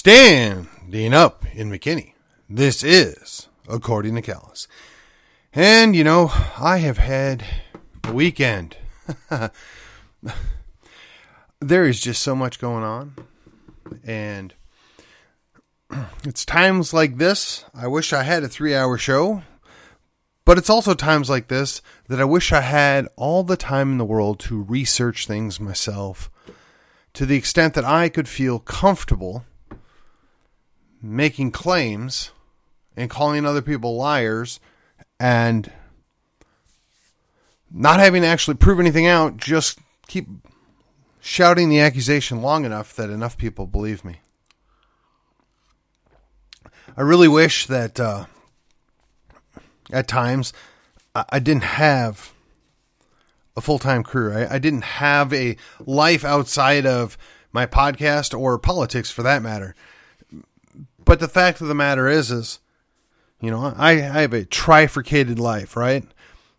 Standing up in McKinney. This is According to Callus. And, you know, I have had a weekend. there is just so much going on. And it's times like this. I wish I had a three hour show. But it's also times like this that I wish I had all the time in the world to research things myself to the extent that I could feel comfortable making claims and calling other people liars and not having to actually prove anything out, just keep shouting the accusation long enough that enough people believe me. I really wish that uh, at times I didn't have a full time career. I, I, didn't have a life outside of my podcast or politics for that matter. But the fact of the matter is, is, you know, I, I have a trifurcated life, right?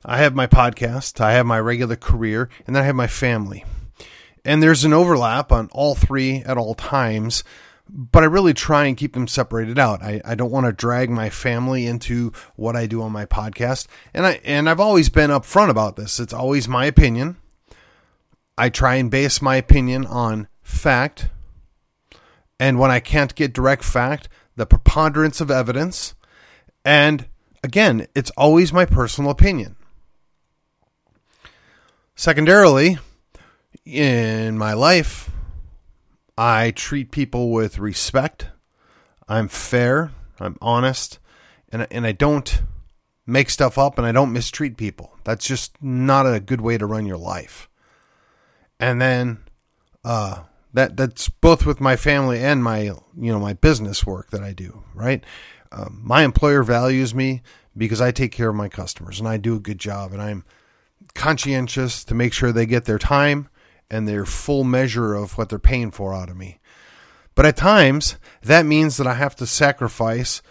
I have my podcast, I have my regular career, and then I have my family. And there's an overlap on all three at all times but I really try and keep them separated out. I, I don't want to drag my family into what I do on my podcast. And I and I've always been upfront about this. It's always my opinion. I try and base my opinion on fact. And when I can't get direct fact, the preponderance of evidence. And again, it's always my personal opinion. Secondarily, in my life, I treat people with respect. I'm fair. I'm honest, and and I don't make stuff up, and I don't mistreat people. That's just not a good way to run your life. And then, uh, that that's both with my family and my you know my business work that I do. Right, um, my employer values me because I take care of my customers and I do a good job, and I'm conscientious to make sure they get their time and their full measure of what they're paying for out of me. But at times, that means that I have to sacrifice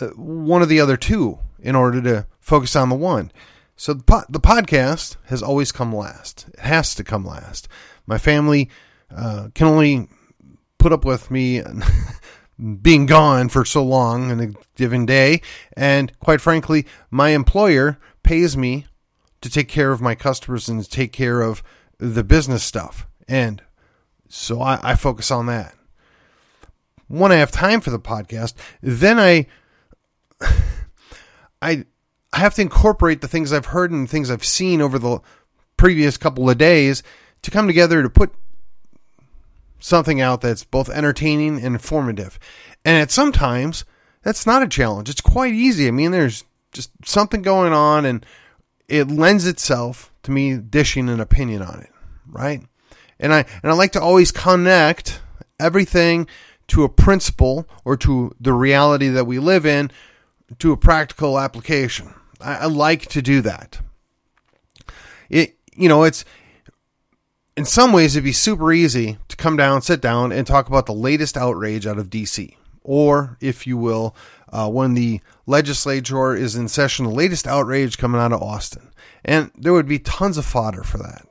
uh, one of the other two in order to focus on the one. So the, po- the podcast has always come last. It has to come last. My family uh, can only put up with me being gone for so long in a given day. And quite frankly, my employer pays me to take care of my customers and to take care of the business stuff. And so I, I focus on that. When I have time for the podcast, then I I I have to incorporate the things I've heard and things I've seen over the previous couple of days to come together to put something out that's both entertaining and informative. And at sometimes that's not a challenge. It's quite easy. I mean, there's just something going on and it lends itself to me dishing an opinion on it right? And I and I like to always connect everything to a principle or to the reality that we live in to a practical application. I, I like to do that. It you know it's in some ways it'd be super easy to come down, sit down, and talk about the latest outrage out of DC, or if you will, uh, when the legislature is in session, the latest outrage coming out of Austin, and there would be tons of fodder for that.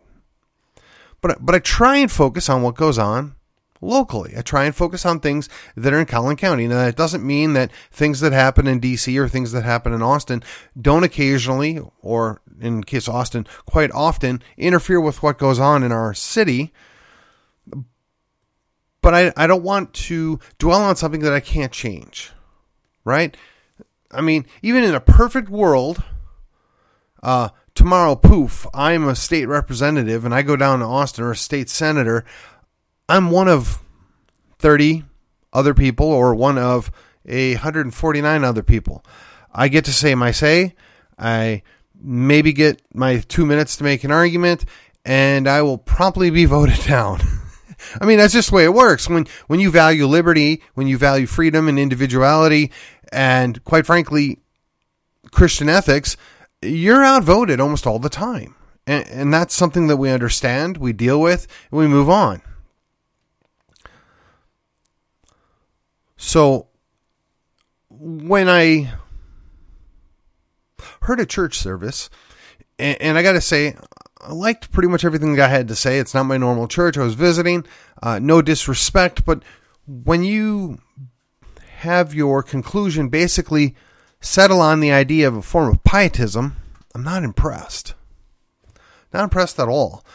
But but I try and focus on what goes on locally. I try and focus on things that are in Collin County. Now that doesn't mean that things that happen in DC or things that happen in Austin don't occasionally, or in case Austin, quite often interfere with what goes on in our city. But I, I don't want to dwell on something that I can't change. Right? I mean, even in a perfect world, uh, tomorrow, poof, I'm a state representative and I go down to Austin or a state senator, I'm one of 30 other people or one of a 149 other people. I get to say my say. I maybe get my two minutes to make an argument, and I will promptly be voted down. I mean, that's just the way it works. When when you value liberty, when you value freedom and individuality, and quite frankly, Christian ethics, you're outvoted almost all the time. And, and that's something that we understand, we deal with, and we move on. So when I heard a church service, and, and I got to say, I liked pretty much everything the guy had to say. It's not my normal church. I was visiting. Uh, no disrespect, but when you have your conclusion basically settle on the idea of a form of pietism, I'm not impressed. Not impressed at all.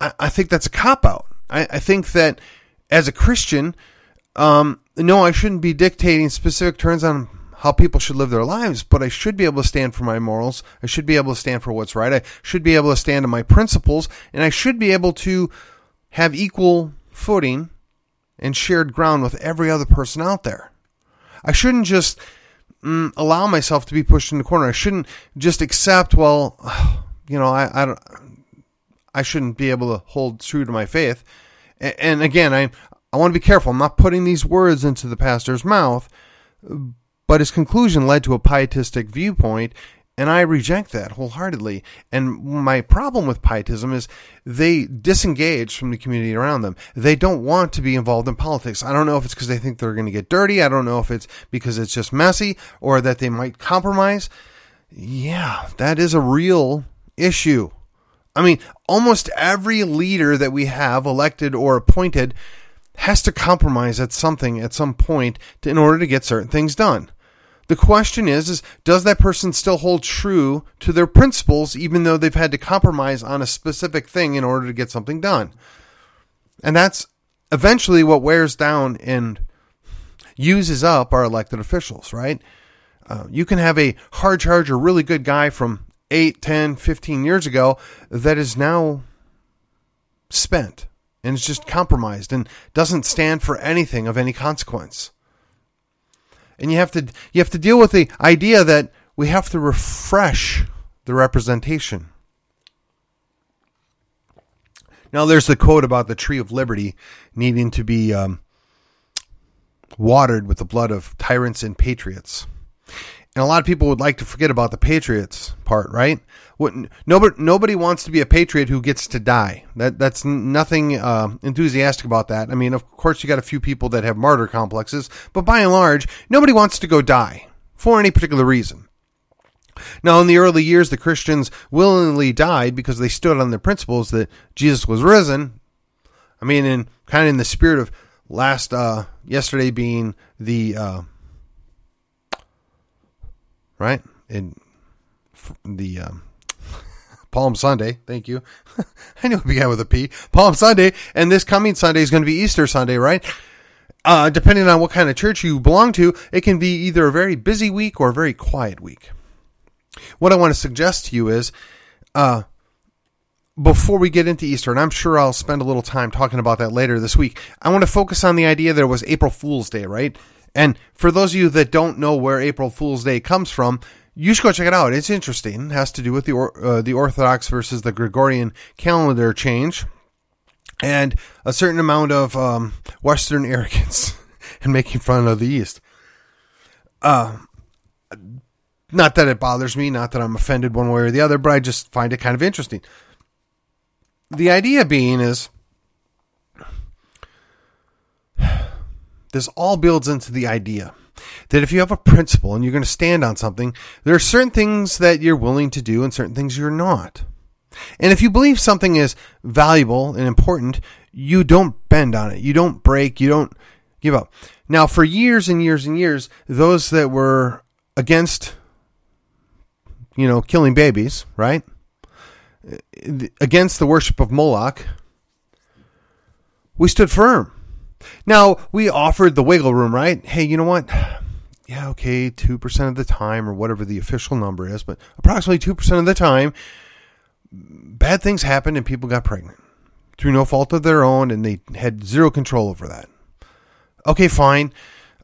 I, I think that's a cop out. I, I, think that as a Christian, um, no, I shouldn't be dictating specific terms on how people should live their lives, but I should be able to stand for my morals. I should be able to stand for what's right. I should be able to stand on my principles, and I should be able to have equal footing and shared ground with every other person out there. I shouldn't just mm, allow myself to be pushed in the corner. I shouldn't just accept, well, you know, I, I don't, I shouldn't be able to hold true to my faith. And again, I, I want to be careful. I'm not putting these words into the pastor's mouth, but his conclusion led to a pietistic viewpoint, and I reject that wholeheartedly. And my problem with pietism is they disengage from the community around them. They don't want to be involved in politics. I don't know if it's because they think they're going to get dirty. I don't know if it's because it's just messy or that they might compromise. Yeah, that is a real issue. I mean, almost every leader that we have elected or appointed has to compromise at something at some point to, in order to get certain things done. The question is, is does that person still hold true to their principles even though they've had to compromise on a specific thing in order to get something done? And that's eventually what wears down and uses up our elected officials, right? Uh, you can have a hard charger, really good guy from 8, 10, 15 years ago that is now spent and is just compromised and doesn't stand for anything of any consequence. And you have to you have to deal with the idea that we have to refresh the representation. Now, there's the quote about the tree of liberty needing to be um, watered with the blood of tyrants and patriots. And a lot of people would like to forget about the patriots part, right? What, nobody nobody wants to be a patriot who gets to die. That that's nothing uh, enthusiastic about that. I mean, of course, you got a few people that have martyr complexes, but by and large, nobody wants to go die for any particular reason. Now, in the early years, the Christians willingly died because they stood on their principles that Jesus was risen. I mean, in kind of in the spirit of last uh, yesterday being the uh, right? In the um, Palm Sunday. Thank you. I knew it began with a P. Palm Sunday, and this coming Sunday is going to be Easter Sunday, right? Uh, depending on what kind of church you belong to, it can be either a very busy week or a very quiet week. What I want to suggest to you is, uh, before we get into Easter, and I'm sure I'll spend a little time talking about that later this week, I want to focus on the idea that it was April Fool's Day, right? And for those of you that don't know where April Fool's Day comes from, you should go check it out. It's interesting. It has to do with the uh, the Orthodox versus the Gregorian calendar change, and a certain amount of um, Western arrogance and making fun of the East. Uh, not that it bothers me, not that I'm offended one way or the other, but I just find it kind of interesting. The idea being is this all builds into the idea that if you have a principle and you're going to stand on something, there are certain things that you're willing to do and certain things you're not. And if you believe something is valuable and important, you don't bend on it. You don't break. You don't give up. Now, for years and years and years, those that were against, you know, killing babies, right? Against the worship of Moloch, we stood firm now, we offered the wiggle room, right? Hey, you know what? Yeah, okay, 2% of the time, or whatever the official number is, but approximately 2% of the time, bad things happened and people got pregnant through no fault of their own, and they had zero control over that. Okay, fine.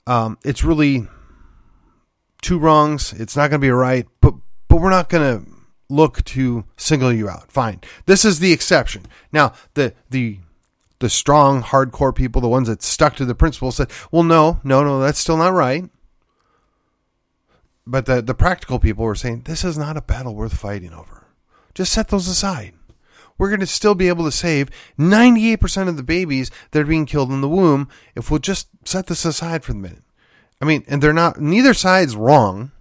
Um, it's really two wrongs. It's not going to be right, but but we're not going to look to single you out. Fine. This is the exception. Now, the the the strong, hardcore people, the ones that stuck to the principle, said, well, no, no, no, that's still not right. But the, the practical people were saying, this is not a battle worth fighting over. Just set those aside. We're going to still be able to save 98% of the babies that are being killed in the womb if we'll just set this aside for the minute. I mean, and they're not, neither side's wrong,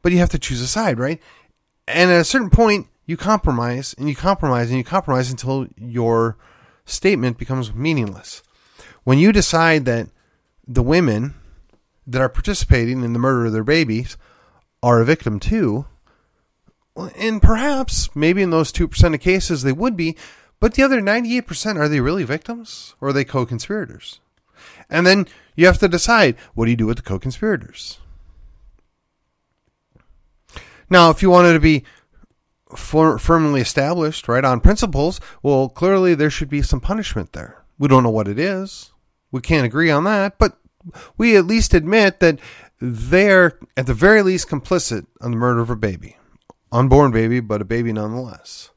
but you have to choose a side, right? And at a certain point, you compromise and you compromise and you compromise until you're statement becomes meaningless. when you decide that the women that are participating in the murder of their babies are a victim too, and perhaps maybe in those 2% of cases they would be, but the other 98% are they really victims or are they co conspirators? And then you have to decide what do you do with the co conspirators? Now, if you wanted to be for, firmly established, right, on principles, well, clearly there should be some punishment there. We don't know what it is. We can't agree on that, but we at least admit that they're at the very least complicit on the murder of a baby. Unborn baby, but a baby nonetheless.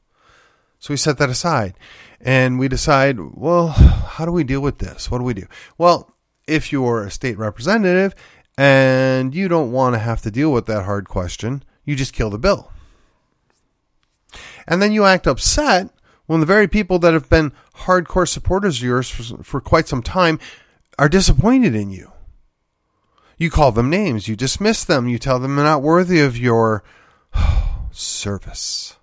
So we set that aside and we decide, well, how do we deal with this? What do we do? Well, if you're a state representative and you don't want to have to deal with that hard question, you just kill the bill. And then you act upset when the very people that have been hardcore supporters of yours for, for quite some time are disappointed in you. You call them names, you dismiss them, you tell them they're not worthy of your service.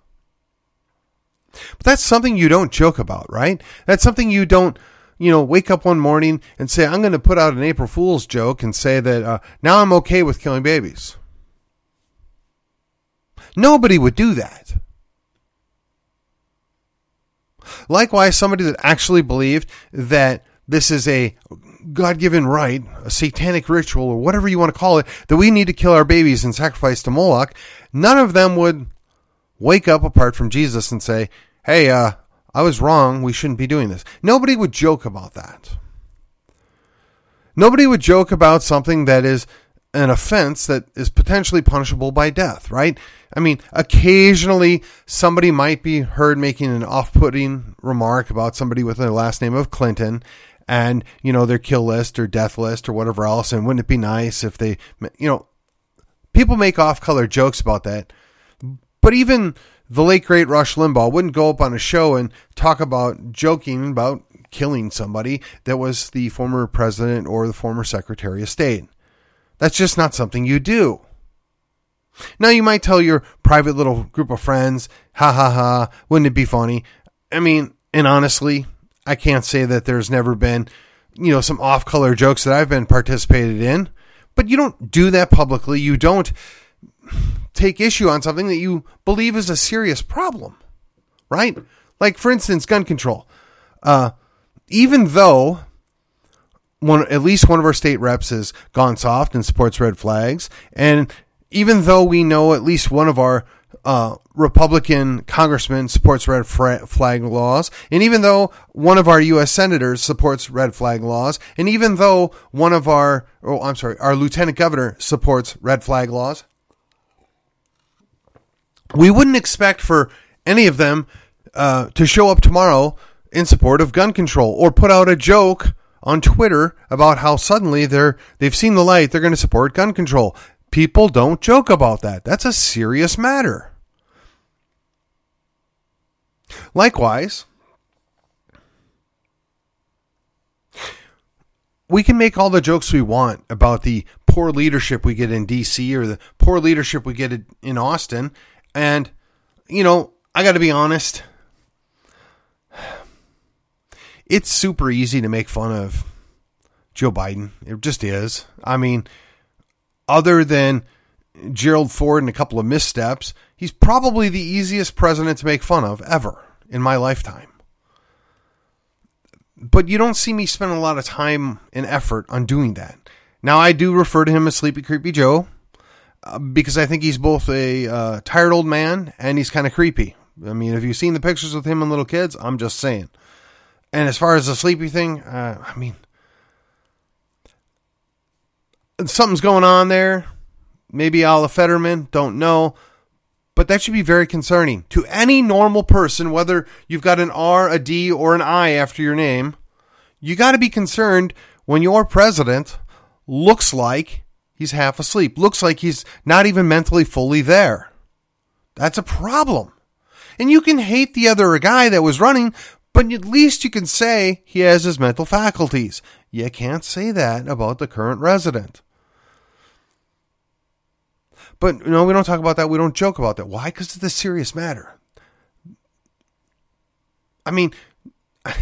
But that's something you don't joke about, right? That's something you don't, you know, wake up one morning and say, I'm going to put out an April Fool's joke and say that uh, now I'm okay with killing babies. Nobody would do that. Likewise, somebody that actually believed that this is a God given right, a satanic ritual, or whatever you want to call it, that we need to kill our babies and sacrifice to Moloch, none of them would wake up apart from Jesus and say, Hey, uh, I was wrong. We shouldn't be doing this. Nobody would joke about that. Nobody would joke about something that is an offense that is potentially punishable by death, right? I mean, occasionally somebody might be heard making an off putting remark about somebody with the last name of Clinton and, you know, their kill list or death list or whatever else. And wouldn't it be nice if they, you know, people make off color jokes about that. But even the late great Rush Limbaugh wouldn't go up on a show and talk about joking about killing somebody that was the former president or the former secretary of state. That's just not something you do. Now you might tell your private little group of friends, ha ha ha, wouldn't it be funny? I mean, and honestly, I can't say that there's never been, you know, some off color jokes that I've been participated in, but you don't do that publicly. You don't take issue on something that you believe is a serious problem, right? Like, for instance, gun control. Uh, even though one, at least one of our state reps has gone soft and supports red flags, and even though we know at least one of our uh, Republican congressmen supports red flag laws, and even though one of our U.S. senators supports red flag laws, and even though one of our, oh, I'm sorry, our lieutenant governor supports red flag laws, we wouldn't expect for any of them uh, to show up tomorrow in support of gun control or put out a joke on Twitter about how suddenly they're they've seen the light, they're going to support gun control. People don't joke about that. That's a serious matter. Likewise, we can make all the jokes we want about the poor leadership we get in DC or the poor leadership we get in Austin. And, you know, I got to be honest. It's super easy to make fun of Joe Biden. It just is. I mean, other than Gerald Ford and a couple of missteps, he's probably the easiest president to make fun of ever in my lifetime. But you don't see me spend a lot of time and effort on doing that. Now, I do refer to him as Sleepy Creepy Joe uh, because I think he's both a uh, tired old man and he's kind of creepy. I mean, if you've seen the pictures with him and little kids, I'm just saying. And as far as the sleepy thing, uh, I mean, something's going on there. Maybe a la Fetterman, don't know. But that should be very concerning to any normal person, whether you've got an R, a D, or an I after your name. You got to be concerned when your president looks like he's half asleep, looks like he's not even mentally fully there. That's a problem. And you can hate the other guy that was running, but at least you can say he has his mental faculties. You can't say that about the current resident. But no, we don't talk about that. We don't joke about that. Why? Because it's a serious matter. I mean, I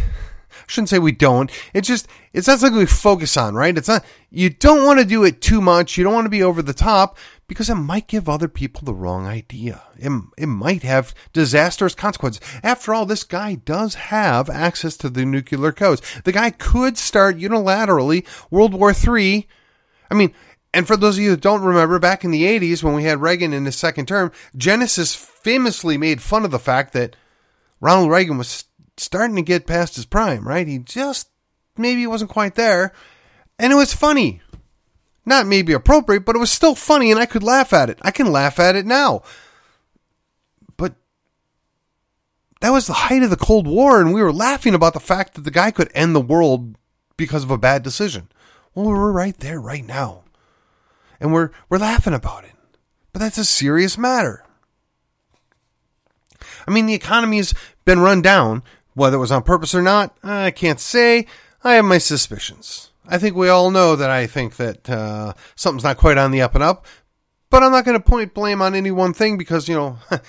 shouldn't say we don't. It's just, it's not something we focus on, right? It's not, you don't want to do it too much. You don't want to be over the top because it might give other people the wrong idea. It, it might have disastrous consequences. After all, this guy does have access to the nuclear codes. The guy could start unilaterally World War III. I mean, and for those of you that don't remember, back in the 80s when we had Reagan in his second term, Genesis famously made fun of the fact that Ronald Reagan was starting to get past his prime, right? He just maybe wasn't quite there. And it was funny. Not maybe appropriate, but it was still funny and I could laugh at it. I can laugh at it now. But that was the height of the Cold War and we were laughing about the fact that the guy could end the world because of a bad decision. Well, we're right there right now and we're we're laughing about it. But that's a serious matter. I mean, the economy has been run down, whether it was on purpose or not. I can't say. I have my suspicions. I think we all know that I think that uh, something's not quite on the up and up, but I'm not going to point blame on any one thing because you know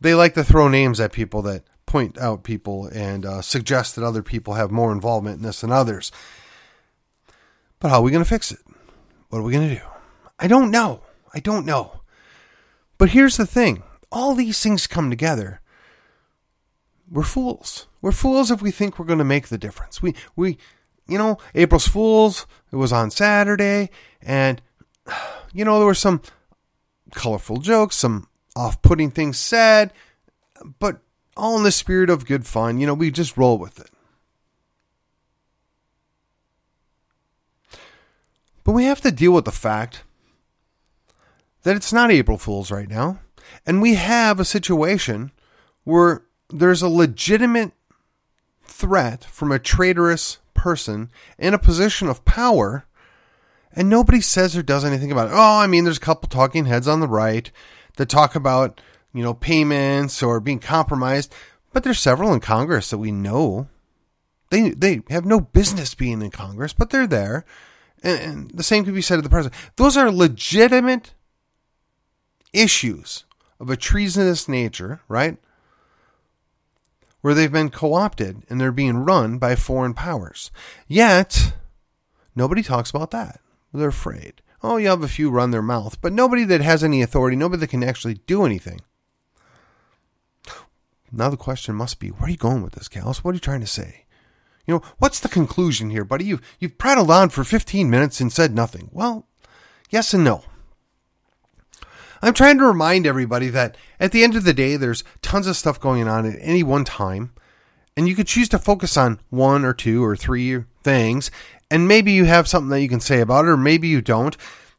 they like to throw names at people that point out people and uh, suggest that other people have more involvement in this than others. But how are we going to fix it? What are we going to do? I don't know. I don't know. But here's the thing all these things come together. We're fools. We're fools if we think we're going to make the difference. We, we, you know, April's Fools, it was on Saturday, and, you know, there were some colorful jokes, some off putting things said, but all in the spirit of good fun. You know, we just roll with it. But we have to deal with the fact that it's not April Fool's right now. And we have a situation where there's a legitimate threat from a traitorous person in a position of power, and nobody says or does anything about it. Oh, I mean, there's a couple talking heads on the right that talk about, you know, payments or being compromised, but there's several in Congress that we know. They, they have no business being in Congress, but they're there and, and the same could be said of the president. Those are legitimate issues of a treasonous nature, right? Where they've been co opted and they're being run by foreign powers. Yet, nobody talks about that. They're afraid. Oh, you have a few run their mouth, but nobody that has any authority, nobody that can actually do anything. Now the question must be, where are you going with this, Callus? What are you trying to say? You know, what's the conclusion here, buddy? You've, you've prattled on for 15 minutes and said nothing. Well, yes and no. I'm trying to remind everybody that at the end of the day, there's tons of stuff going on at any one time, and you could choose to focus on one or two or three things, and maybe you have something that you can say about it, or maybe you don't.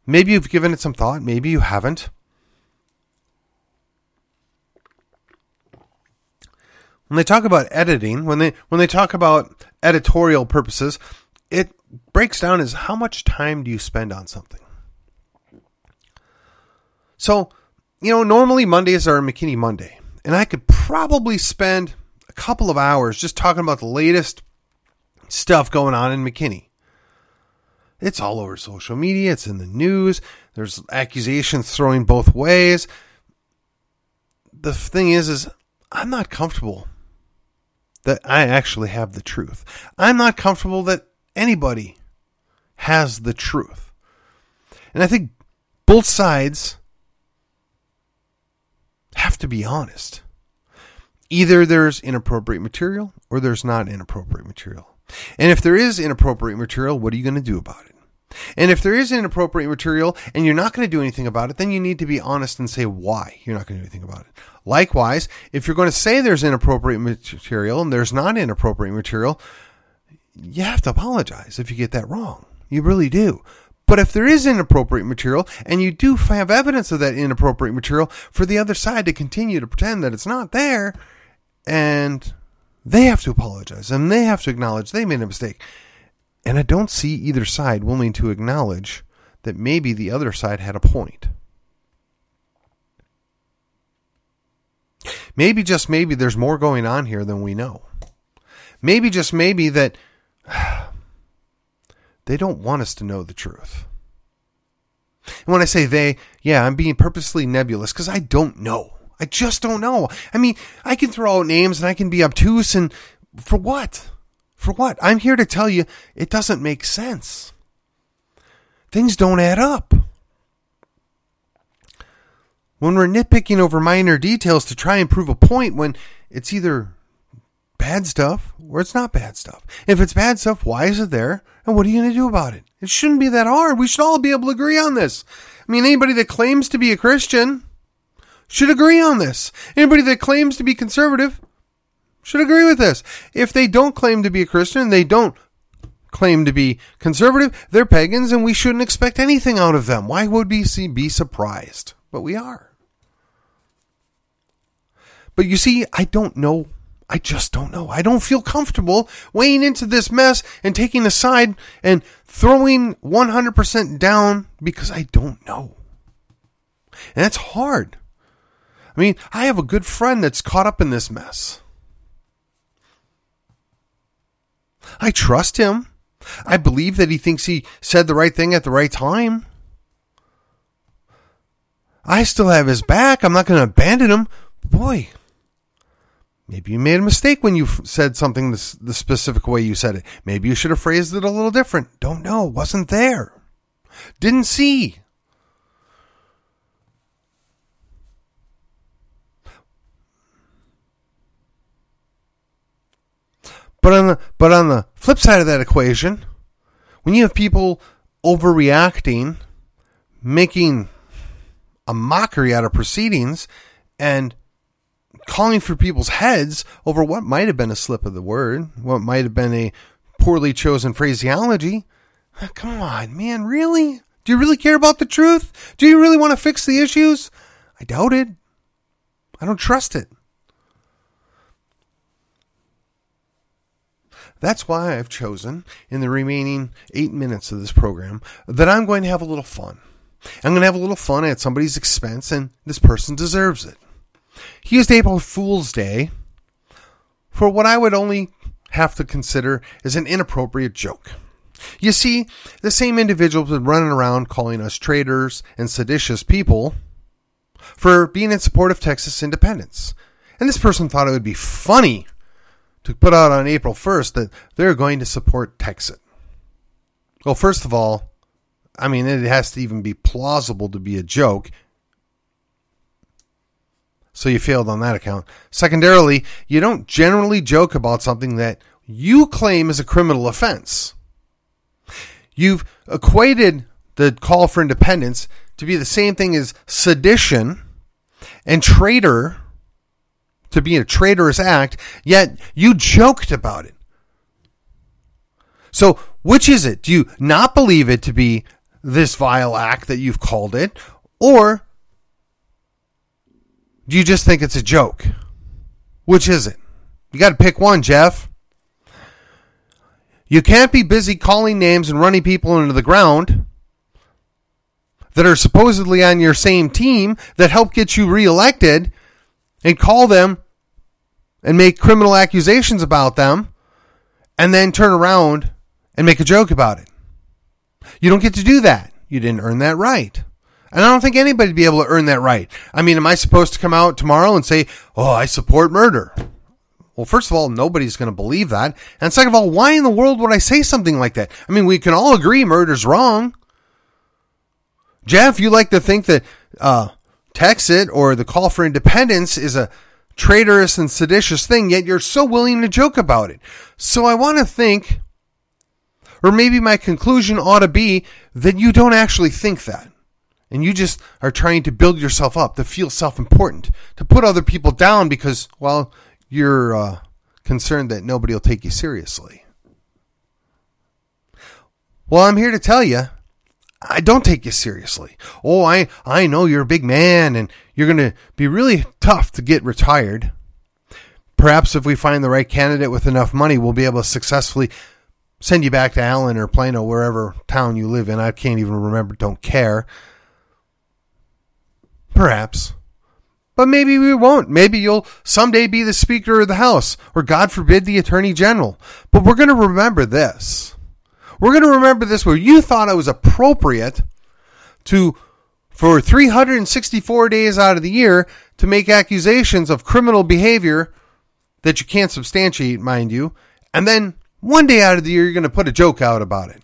Maybe you've given it some thought, maybe you haven't. when they talk about editing, when they when they talk about editorial purposes, it breaks down as how much time do you spend on something. So, you know, normally Mondays are McKinney Monday, and I could probably spend a couple of hours just talking about the latest stuff going on in McKinney. It's all over social media, it's in the news, there's accusations throwing both ways. The thing is is I'm not comfortable that I actually have the truth. I'm not comfortable that anybody has the truth. And I think both sides have to be honest. Either there's inappropriate material or there's not inappropriate material. And if there is inappropriate material, what are you going to do about it? And if there is inappropriate material and you're not going to do anything about it, then you need to be honest and say why you're not going to do anything about it. Likewise, if you're going to say there's inappropriate material and there's not inappropriate material, you have to apologize if you get that wrong. You really do. But if there is inappropriate material and you do have evidence of that inappropriate material, for the other side to continue to pretend that it's not there, and they have to apologize and they have to acknowledge they made a mistake. And I don't see either side willing to acknowledge that maybe the other side had a point. Maybe, just maybe, there's more going on here than we know. Maybe, just maybe, that they don't want us to know the truth. And when I say they, yeah, I'm being purposely nebulous because I don't know. I just don't know. I mean, I can throw out names and I can be obtuse and For what? For what? I'm here to tell you it doesn't make sense. Things don't add up. When we're nitpicking over minor details to try and prove a point when it's either bad stuff or it's not bad stuff. If it's bad stuff, why is it there? And what are you going to do about it? It shouldn't be that hard. We should all be able to agree on this. I mean, anybody that claims to be a Christian should agree on this. Anybody that claims to be conservative should agree with this. If they don't claim to be a Christian, they don't claim to be conservative, they're pagans and we shouldn't expect anything out of them. Why would we be surprised? But we are. But you see, I don't know. I just don't know. I don't feel comfortable weighing into this mess and taking a side and throwing 100% down because I don't know. And that's hard. I mean, I have a good friend that's caught up in this mess. I trust him. I believe that he thinks he said the right thing at the right time. I still have his back. I'm not going to abandon him. Boy, maybe you made a mistake when you said something the, specific way you said it. Maybe you should have phrased it a little different. Don't know. Wasn't there. Didn't see. But on the but on the flip side of that equation, when you have people overreacting, making a mockery out of proceedings, and calling for people's heads over what might have been a slip of the word, what might have been a poorly chosen phraseology. Come on, man, really? Do you really care about the truth? Do you really want to fix the issues? I doubt it. I don't trust it. That's why I've chosen, in the remaining eight minutes of this program, that I'm going to have a little fun. I'm going to have a little fun at somebody's expense, and this person deserves it. He used April Fool's Day for what I would only have to consider as an inappropriate joke. You see, the same individuals been running around calling us traitors and seditious people for being in support of Texas independence. And this person thought it would be funny to put out on April 1st that they're going to support Texas. Well, first of all, I mean, it has to even be plausible to be a joke. So you failed on that account. Secondarily, you don't generally joke about something that you claim is a criminal offense. You've equated the call for independence to be the same thing as sedition and traitor to be a traitorous act, yet you joked about it. So, which is it? Do you not believe it to be this vile act that you've called it? Or do you just think it's a joke? Which is it? You got to pick one, Jeff. You can't be busy calling names and running people into the ground that are supposedly on your same team that help get you reelected and call them and make criminal accusations about them and then turn around and make a joke about it. You don't get to do that. You didn't earn that right. And I don't think anybody would be able to earn that right. I mean, am I supposed to come out tomorrow and say, oh, I support murder? Well, first of all, nobody's going to believe that. And second of all, why in the world would I say something like that? I mean, we can all agree murder's wrong. Jeff, you like to think that uh, Texit or the call for independence is a traitorous and seditious thing, yet you're so willing to joke about it. So I want to think, or maybe my conclusion ought to be that you don't actually think that. And you just are trying to build yourself up, to feel self important, to put other people down because, well, you're uh, concerned that nobody will take you seriously. Well, I'm here to tell you I don't take you seriously. Oh, I, I know you're a big man and you're going to be really tough to get retired. Perhaps if we find the right candidate with enough money, we'll be able to successfully send you back to Allen or Plano, wherever town you live in. I can't even remember, don't care. Perhaps. But maybe we won't. Maybe you'll someday be the Speaker of the House, or God forbid, the Attorney General. But we're going to remember this we're going to remember this where you thought it was appropriate to, for 364 days out of the year, to make accusations of criminal behavior that you can't substantiate, mind you, and then one day out of the year, you're going to put a joke out about it.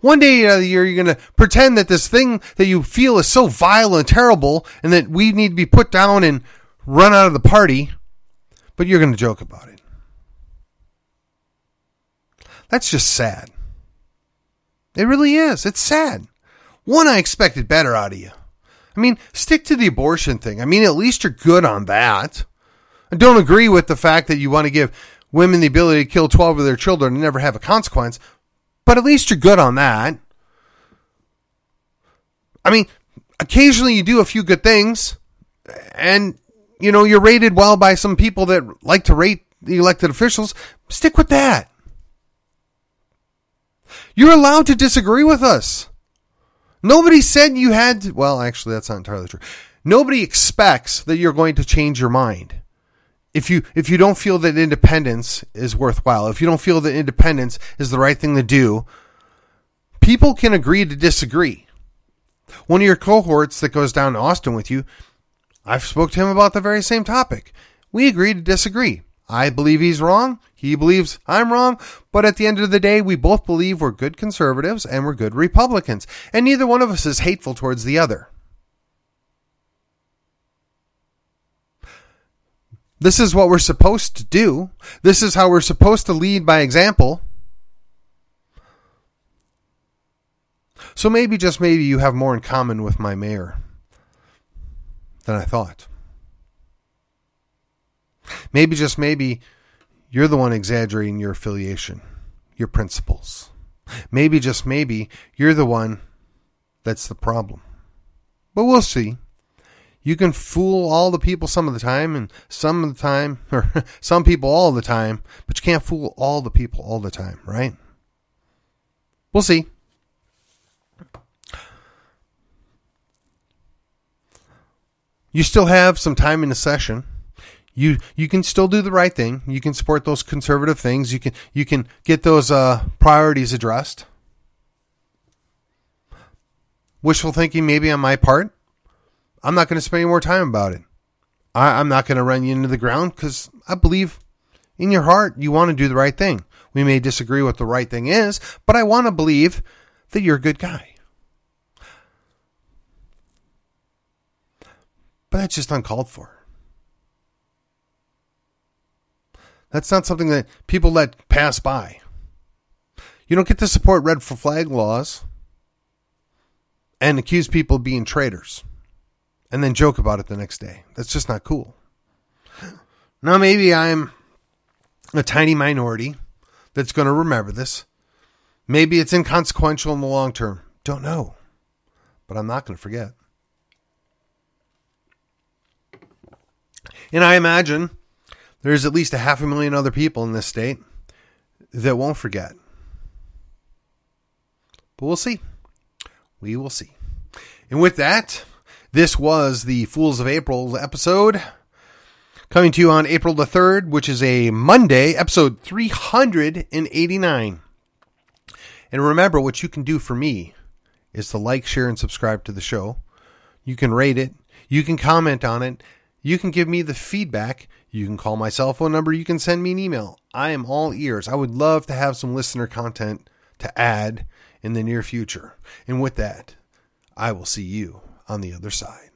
One day out of the year, you're going to pretend that this thing that you feel is so vile and terrible and that we need to be put down and run out of the party, but you're going to joke about it. That's just sad. It really is. It's sad. One, I expected better out of you. I mean, stick to the abortion thing. I mean, at least you're good on that. I don't agree with the fact that you want to give women the ability to kill 12 of their children and never have a consequence, but at least you're good on that. I mean, occasionally you do a few good things and you know, you're rated well by some people that like to rate the elected officials. Stick with that. You're allowed to disagree with us. Nobody said you had to, well, actually that's not entirely true. Nobody expects that you're going to change your mind if you if you don't feel that independence is worthwhile, if you don't feel that independence is the right thing to do, people can agree to disagree. One of your cohorts that goes down to Austin with you, I've spoke to him about the very same topic. We agree to disagree. I believe he's wrong. He believes I'm wrong. But at the end of the day, we both believe we're good conservatives and we're good Republicans. And neither one of us is hateful towards the other. This is what we're supposed to do. This is how we're supposed to lead by example. So maybe, just maybe, you have more in common with my mayor than I thought. Maybe, just maybe, you're the one exaggerating your affiliation, your principles. Maybe, just maybe, you're the one that's the problem. But we'll see you can fool all the people some of the time and some of the time, or some people all the time, but you can't fool all the people all the time, right? We'll see. You still have some time in the session. You you can still do the right thing. You can support those conservative things. You can you can get those uh, priorities addressed. Wishful thinking, maybe on my part. I'm not going to spend any more time about it. I, am not going to run you into the ground because I believe in your heart you want to do the right thing. We may disagree what the right thing is, but I want to believe that you're a good guy. But that's just uncalled for. That's not something that people let pass by. You don't get to support red flag laws and accuse people of being traitors and then joke about it the next day. That's just not cool. Now, maybe I'm a tiny minority that's going to remember this. Maybe it's inconsequential in the long term. Don't know. But I'm not going to forget. And I imagine there's at least a half a million other people in this state that won't forget. But we'll see. We will see. And with that, this was the Fools of April episode coming to you on April the 3rd, which is a Monday, episode 389. And remember, what you can do for me is to like, share, and subscribe to the show. You can rate it, you can comment on it, you can give me the feedback, you can call my cell phone number, you can send me an email. I am all ears. I would love to have some listener content to add in the near future. And with that, I will see you on the other side.